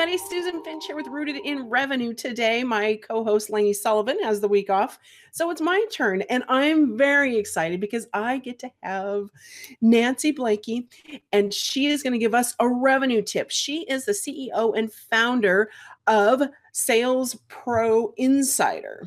everybody. Susan Finch here with Rooted in Revenue today. My co host Lainey Sullivan has the week off. So it's my turn, and I'm very excited because I get to have Nancy Bleeke, and she is going to give us a revenue tip. She is the CEO and founder of Sales Pro Insider.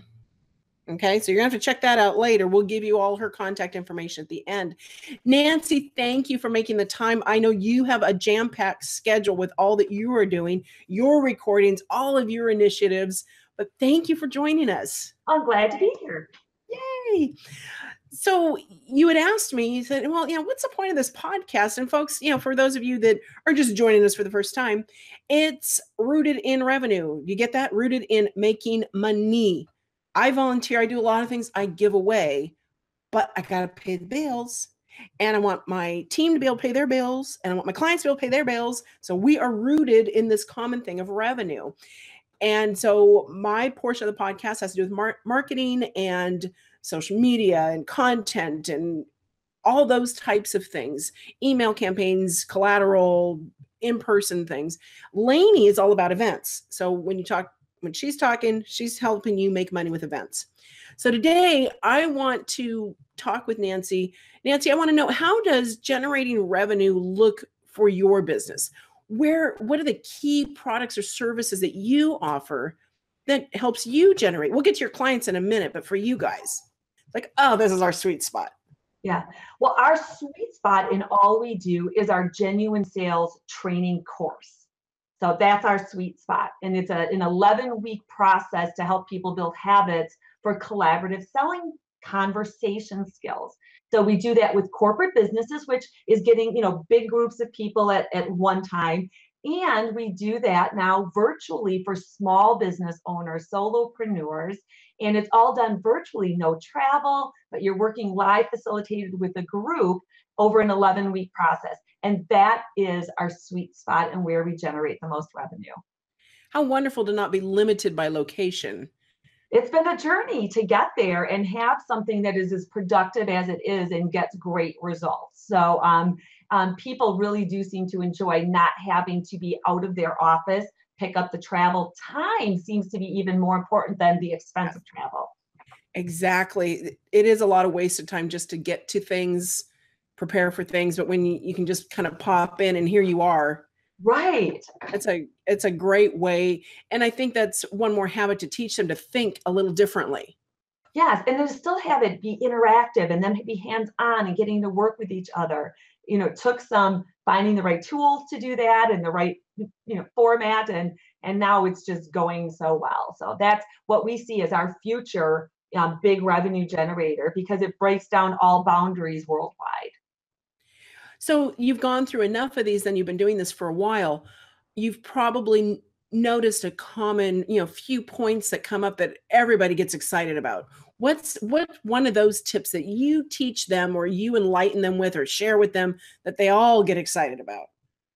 Okay, so you're gonna have to check that out later. We'll give you all her contact information at the end. Nancy, thank you for making the time. I know you have a jam packed schedule with all that you are doing, your recordings, all of your initiatives, but thank you for joining us. I'm glad to be here. Yay. So you had asked me, you said, well, you know, what's the point of this podcast? And folks, you know, for those of you that are just joining us for the first time, it's rooted in revenue. You get that? Rooted in making money I volunteer, I do a lot of things I give away, but I got to pay the bills. And I want my team to be able to pay their bills, and I want my clients to be able to pay their bills. So we are rooted in this common thing of revenue. And so my portion of the podcast has to do with mar- marketing and social media and content and all those types of things email campaigns, collateral, in person things. Lainey is all about events. So when you talk when she's talking, she's helping you make money with events. So today I want to talk with Nancy. Nancy, I want to know how does generating revenue look for your business? Where what are the key products or services that you offer that helps you generate? We'll get to your clients in a minute, but for you guys, like, oh, this is our sweet spot. Yeah. Well, our sweet spot in all we do is our genuine sales training course. So that's our sweet spot. And it's a, an 11 week process to help people build habits for collaborative selling conversation skills. So we do that with corporate businesses, which is getting, you know, big groups of people at, at one time. And we do that now virtually for small business owners, solopreneurs. And it's all done virtually, no travel, but you're working live facilitated with a group over an 11 week process. And that is our sweet spot and where we generate the most revenue. How wonderful to not be limited by location. It's been a journey to get there and have something that is as productive as it is and gets great results. So, um, um, people really do seem to enjoy not having to be out of their office, pick up the travel. Time seems to be even more important than the expense of travel. Exactly. It is a lot of wasted time just to get to things prepare for things but when you, you can just kind of pop in and here you are. Right. It's a it's a great way and i think that's one more habit to teach them to think a little differently. Yes and then still have it be interactive and then be hands on and getting to work with each other. You know it took some finding the right tools to do that and the right you know format and and now it's just going so well. So that's what we see as our future um, big revenue generator because it breaks down all boundaries worldwide so you've gone through enough of these and you've been doing this for a while. You've probably noticed a common, you know, few points that come up that everybody gets excited about. What's what one of those tips that you teach them or you enlighten them with or share with them that they all get excited about?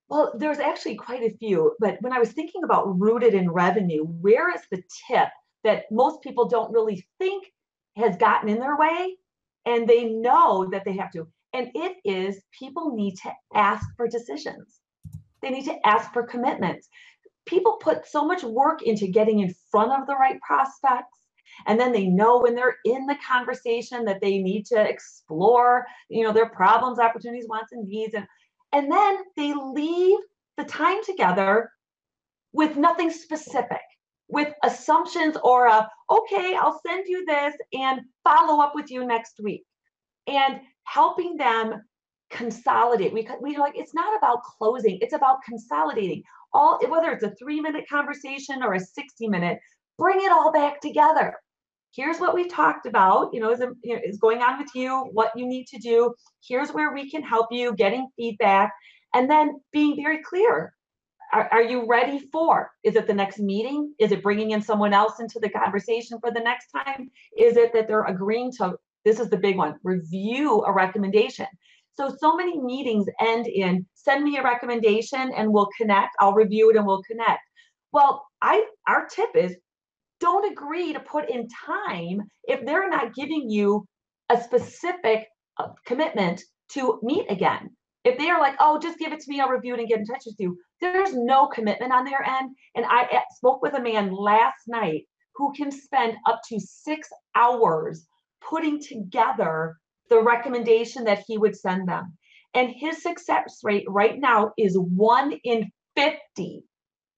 Well, there's actually quite a few, but when I was thinking about rooted in revenue, where is the tip that most people don't really think has gotten in their way and they know that they have to? And it is people need to ask for decisions. They need to ask for commitments. People put so much work into getting in front of the right prospects. And then they know when they're in the conversation that they need to explore, you know, their problems, opportunities, wants, and needs. And, and then they leave the time together with nothing specific, with assumptions or a, okay, I'll send you this and follow up with you next week. And helping them consolidate. We we like it's not about closing, it's about consolidating. All whether it's a 3-minute conversation or a 60 minute, bring it all back together. Here's what we've talked about, you know, is, um, know, is going on with you, what you need to do. Here's where we can help you, getting feedback, and then being very clear. Are, are you ready for? Is it the next meeting? Is it bringing in someone else into the conversation for the next time? Is it that they're agreeing to this is the big one review a recommendation. So, so many meetings end in send me a recommendation and we'll connect. I'll review it and we'll connect. Well, I our tip is don't agree to put in time if they're not giving you a specific uh, commitment to meet again. If they are like, oh, just give it to me, I'll review it and get in touch with you, there's no commitment on their end. And I spoke with a man last night who can spend up to six hours putting together the recommendation that he would send them. And his success rate right now is one in 50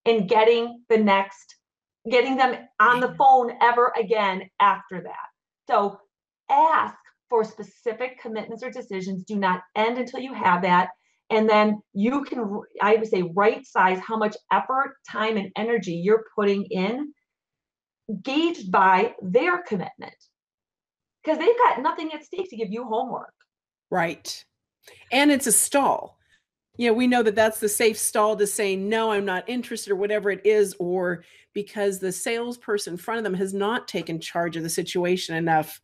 in getting the next, getting them on the phone ever again after that. So ask for specific commitments or decisions. Do not end until you have that. And then you can, I would say, right size how much effort, time, and energy you're putting in, gauged by their commitment. Because they've got nothing at stake to give you homework. Right. And it's a stall. You know, we know that that's the safe stall to say, no, I'm not interested, or whatever it is, or because the salesperson in front of them has not taken charge of the situation enough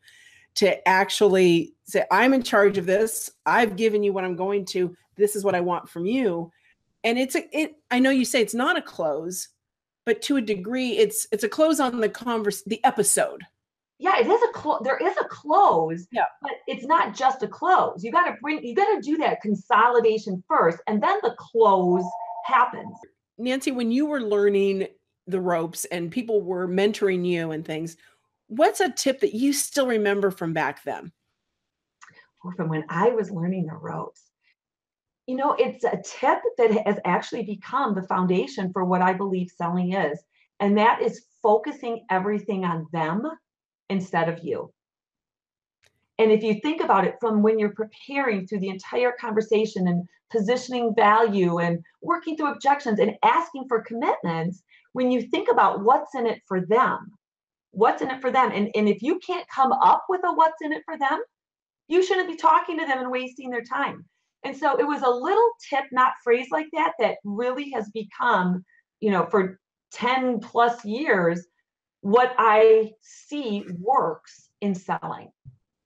to actually say, I'm in charge of this. I've given you what I'm going to. This is what I want from you. And it's a it I know you say it's not a close, but to a degree it's it's a close on the converse the episode. Yeah, it is a close. There is a close, yeah. but it's not just a close. You got to bring, you got to do that consolidation first, and then the close happens. Nancy, when you were learning the ropes and people were mentoring you and things, what's a tip that you still remember from back then? Or from when I was learning the ropes. You know, it's a tip that has actually become the foundation for what I believe selling is. And that is focusing everything on them instead of you. And if you think about it from when you're preparing through the entire conversation and positioning value and working through objections and asking for commitments, when you think about what's in it for them, what's in it for them. And, and if you can't come up with a what's in it for them, you shouldn't be talking to them and wasting their time. And so it was a little tip, not phrase like that, that really has become, you know, for 10 plus years, what I see works in selling.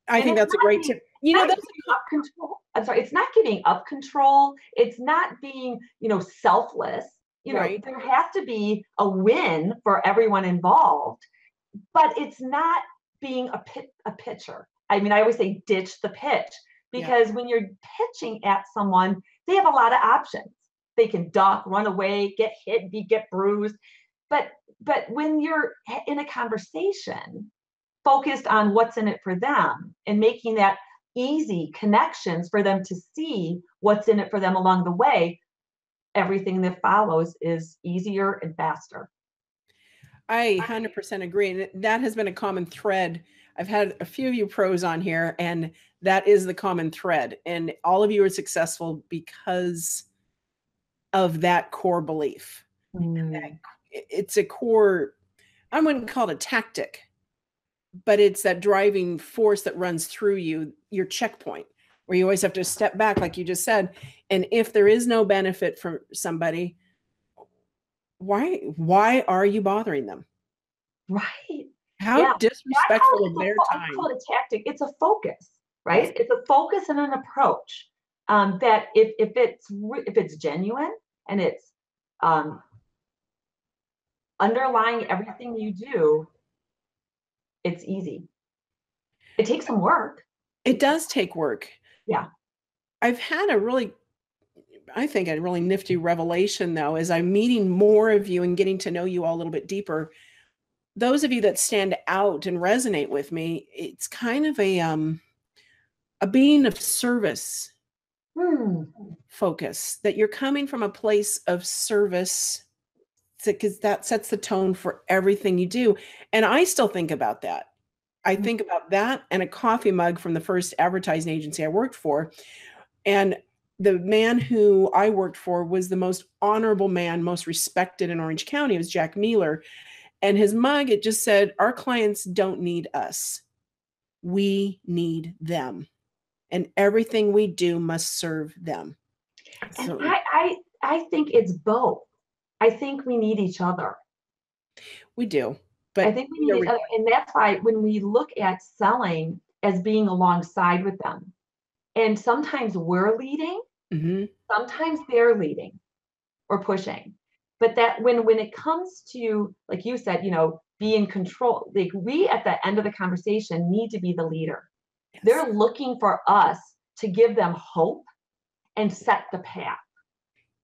I and think that's a great tip. You know, that's up control. I'm sorry, it's not giving up control. It's not being, you know, selfless. You know, there has to be a win for everyone involved but it's not being a pit a pitcher. I mean, I always say ditch the pitch because yeah. when you're pitching at someone, they have a lot of options. They can duck, run away, get hit, be get bruised. But but when you're in a conversation focused on what's in it for them and making that easy connections for them to see what's in it for them along the way, everything that follows is easier and faster. I 100% agree. And that has been a common thread. I've had a few of you pros on here, and that is the common thread. And all of you are successful because of that core belief. Mm. That, it's a core, I wouldn't call it a tactic, but it's that driving force that runs through you, your checkpoint, where you always have to step back, like you just said. And if there is no benefit from somebody, why why are you bothering them? Right. How yeah. disrespectful of their a, time. I call it a tactic. It's a focus, right? It's a focus and an approach. Um, that if if it's if it's genuine and it's um, underlying everything you do, it's easy. It takes some work. It does take work. Yeah. I've had a really I think a really nifty revelation though as I'm meeting more of you and getting to know you all a little bit deeper. Those of you that stand out and resonate with me, it's kind of a um a being of service hmm. focus that you're coming from a place of service because that sets the tone for everything you do. And I still think about that. I hmm. think about that and a coffee mug from the first advertising agency I worked for. And the man who I worked for was the most honorable man, most respected in Orange County. It was Jack Mealer. And his mug, it just said, Our clients don't need us. We need them. And everything we do must serve them. So, and I, I I think it's both. I think we need each other. We do. But I think we need each other. And that's why when we look at selling as being alongside with them, and sometimes we're leading Mm-hmm. Sometimes they're leading or pushing. But that when when it comes to, like you said, you know, be in control, like we at the end of the conversation need to be the leader. Yes. They're looking for us to give them hope and set the path.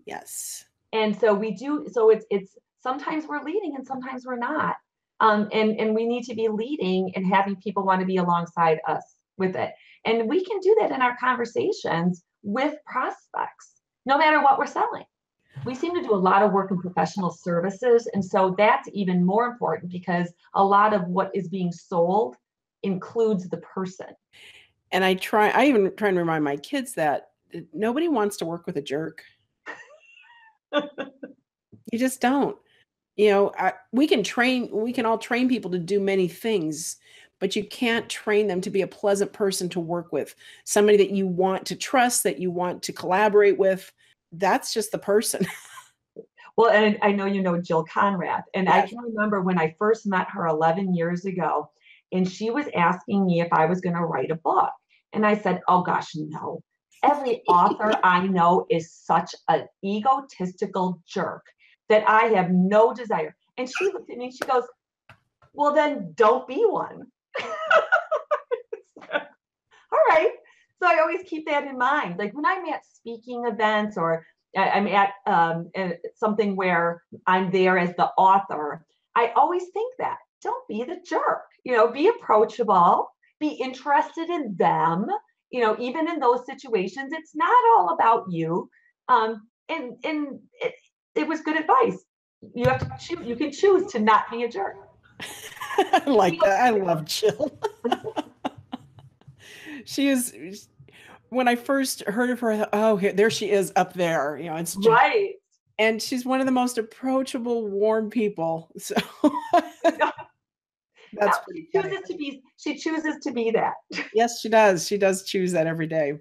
Yes. And so we do, so it's, it's, sometimes we're leading and sometimes we're not. Um, and, and we need to be leading and having people want to be alongside us with it. And we can do that in our conversations with prospects, no matter what we're selling. We seem to do a lot of work in professional services. And so that's even more important because a lot of what is being sold includes the person. And I try, I even try and remind my kids that nobody wants to work with a jerk. you just don't. You know, I, we can train, we can all train people to do many things, but you can't train them to be a pleasant person to work with. Somebody that you want to trust, that you want to collaborate with. That's just the person. well, and I know you know Jill Konrath, and I can remember when I first met her 11 years ago, and she was asking me if I was going to write a book. And I said, Oh gosh, no. Every author I know is such an egotistical jerk that I have no desire. And she looked at me and she goes, Well, then don't be one. All right. So I always keep that in mind. Like when I'm at speaking events or I'm at um, something where I'm there as the author, I always think that don't be the jerk. You know, be approachable, be interested in them. You know, even in those situations, it's not all about you. Um, and and it, it was good advice. You have to choose. You can choose to not be a jerk. I like that. I love Jill. she is. When I first heard of her, oh, here, there she is up there. You know, it's right. And she's one of the most approachable, warm people. So that's pretty. She chooses to be. She chooses to be that. yes, she does. She does choose that every day.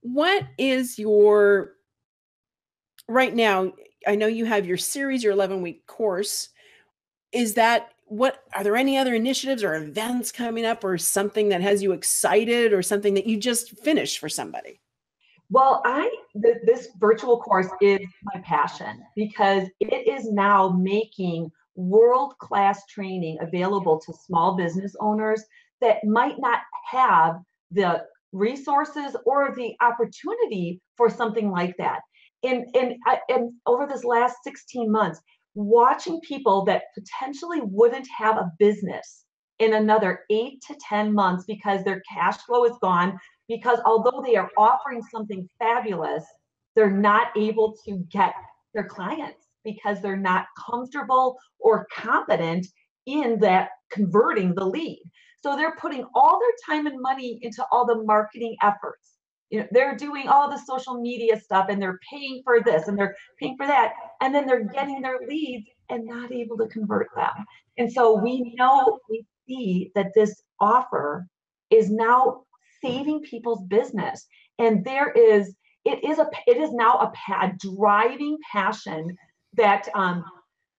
What is your right now, I know you have your series, your 11 week course. Is that what are there any other initiatives or events coming up or something that has you excited or something that you just finished for somebody? Well, I th- this virtual course is my passion because it is now making world class training available to small business owners that might not have the resources or the opportunity for something like that. And and uh, and over this last 16 months watching people that potentially wouldn't have a business in another 8 to 10 months because their cash flow is gone because although they are offering something fabulous they're not able to get their clients because they're not comfortable or competent in that converting the lead. So they're putting all their time and money into all the marketing efforts. You know they're doing all the social media stuff and they're paying for this and they're paying for that and then they're getting their leads and not able to convert them. And so we know we see that this offer is now saving people's business. And there is it is a it is now a, a driving passion that um,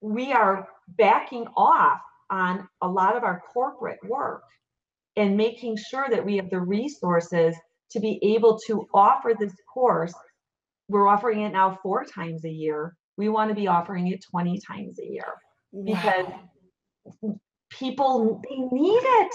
we are backing off on a lot of our corporate work and making sure that we have the resources to be able to offer this course. We're offering it now four times a year. We want to be offering it 20 times a year because wow. people they need it.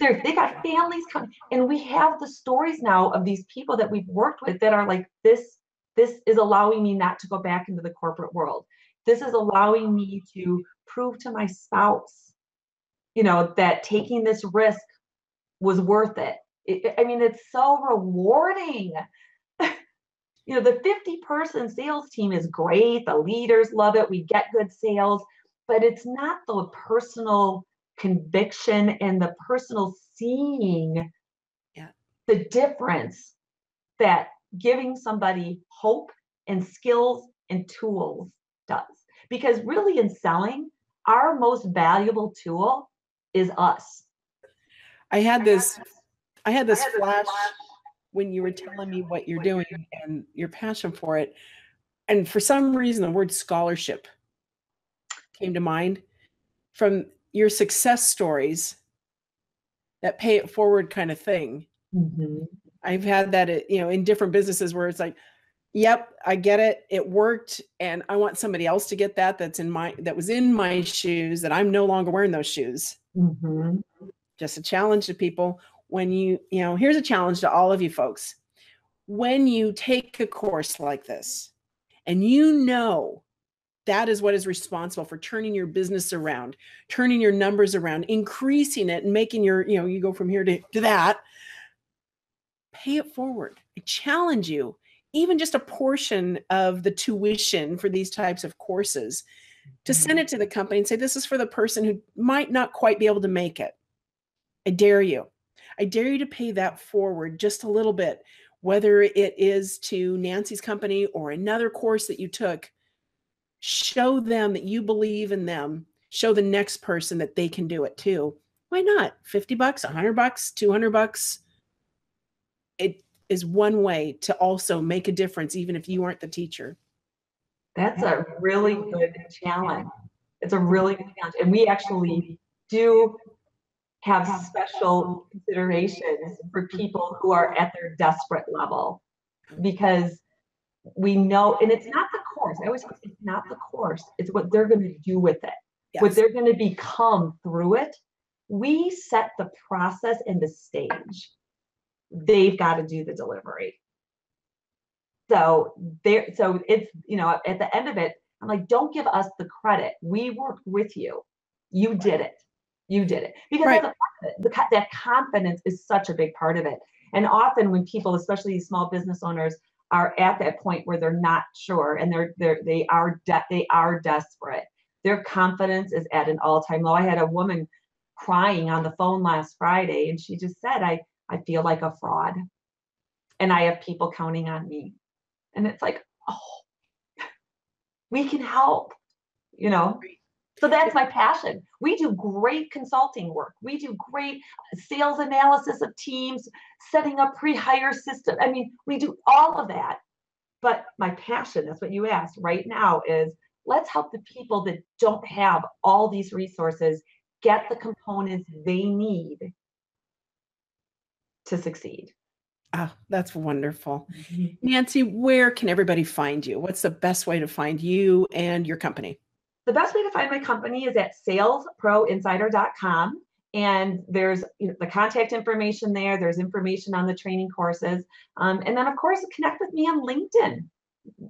They're, they got families coming, and we have the stories now of these people that we've worked with that are like this. This is allowing me not to go back into the corporate world. This is allowing me to prove to my spouse, you know, that taking this risk was worth it it, I mean, it's so rewarding. you know, the 50 person sales team is great. The leaders love it. We get good sales, but it's not the personal conviction and the personal seeing yeah. the difference that giving somebody hope and skills and tools does. Because really, in selling, our most valuable tool is us. I had this I had this flash when you were telling me what you're doing and your passion for it. And for some reason, the word scholarship came to mind from your success stories that pay it forward kind of thing. Mm-hmm. I've had that, uh, you know, in different businesses where it's like, yep, I get it. It worked. And I want somebody else to get that that's in my, that was in my shoes that I'm no longer wearing those shoes. Mm-hmm. Just a challenge to people when you, you know, here's a challenge to all of you folks. When you take a course like this and you know that is what is responsible for turning your business around, turning your numbers around, increasing it, and making your, you know, you go from here to, to that. Pay it forward. I challenge you, even just a portion of the tuition for these types of courses, to send mm. it to the company and say, This is for the person who might not quite be able to make it. I dare you. I dare you to pay that forward just a little bit, whether it is to Nancy's company or another course that you took. Show them that you believe in them. Show the next person that they can do it too. Why not? 50 bucks, 100 bucks, 200 bucks. It is one way to also make a difference, even if you aren't the teacher. That's a really good challenge. It's a really good challenge. And we actually do have special considerations for people who are at their desperate level because we know, and it's not the course. I always say it's not the course, it's what they're going to do with it, yes. what they're going to become through it. We set the process and the stage. They've got to do the delivery. So there, so it's you know, at the end of it, I'm like, don't give us the credit. We worked with you. You did it. You did it because right. the, that confidence is such a big part of it. And often when people, especially small business owners, are at that point where they're not sure and they're they're they are de- they are desperate. Their confidence is at an all-time low. I had a woman crying on the phone last Friday and she just said, I I feel like a fraud. And I have people counting on me. And it's like, oh, we can help, you know. So that's my passion. We do great consulting work. We do great sales analysis of teams, setting up pre-hire system. I mean, we do all of that. But my passion, that's what you asked right now, is let's help the people that don't have all these resources get the components they need to succeed. Oh, that's wonderful. Mm-hmm. Nancy, where can everybody find you? What's the best way to find you and your company? The best way to find my company is at salesproinsider.com. And there's you know, the contact information there. There's information on the training courses. Um, and then, of course, connect with me on LinkedIn.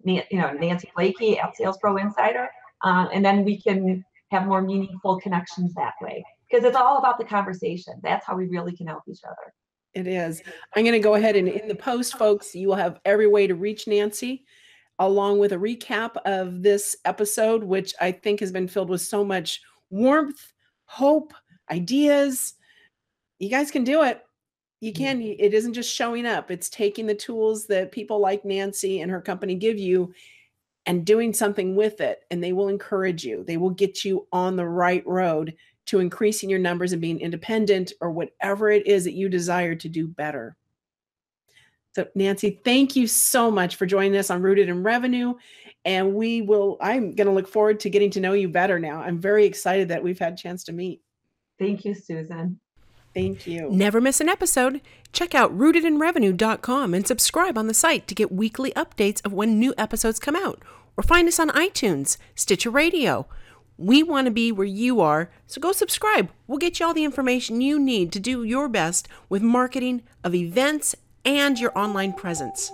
You know, Nancy Bleeke at Sales Pro Insider. Uh, and then we can have more meaningful connections that way because it's all about the conversation. That's how we really can help each other. It is. I'm going to go ahead and in the post, folks, you will have every way to reach Nancy, along with a recap of this episode, which I think has been filled with so much warmth, hope, ideas. You guys can do it. You mm-hmm. can. It isn't just showing up, it's taking the tools that people like Nancy and her company give you and doing something with it. And they will encourage you, they will get you on the right road to increasing your numbers and being independent or whatever it is that you desire to do better. So, Nancy, thank you so much for joining us on Rooted in Revenue. And we will, I'm going to look forward to getting to know you better now. I'm very excited that we've had a chance to meet. Thank you, Susan. Thank you. Never miss an episode. Check out rootedinrevenue.com and subscribe on the site to get weekly updates of when new episodes come out. Or find us on iTunes, Stitcher Radio, we want to be where you are, so go subscribe. We'll get you all the information you need to do your best with marketing of events and your online presence.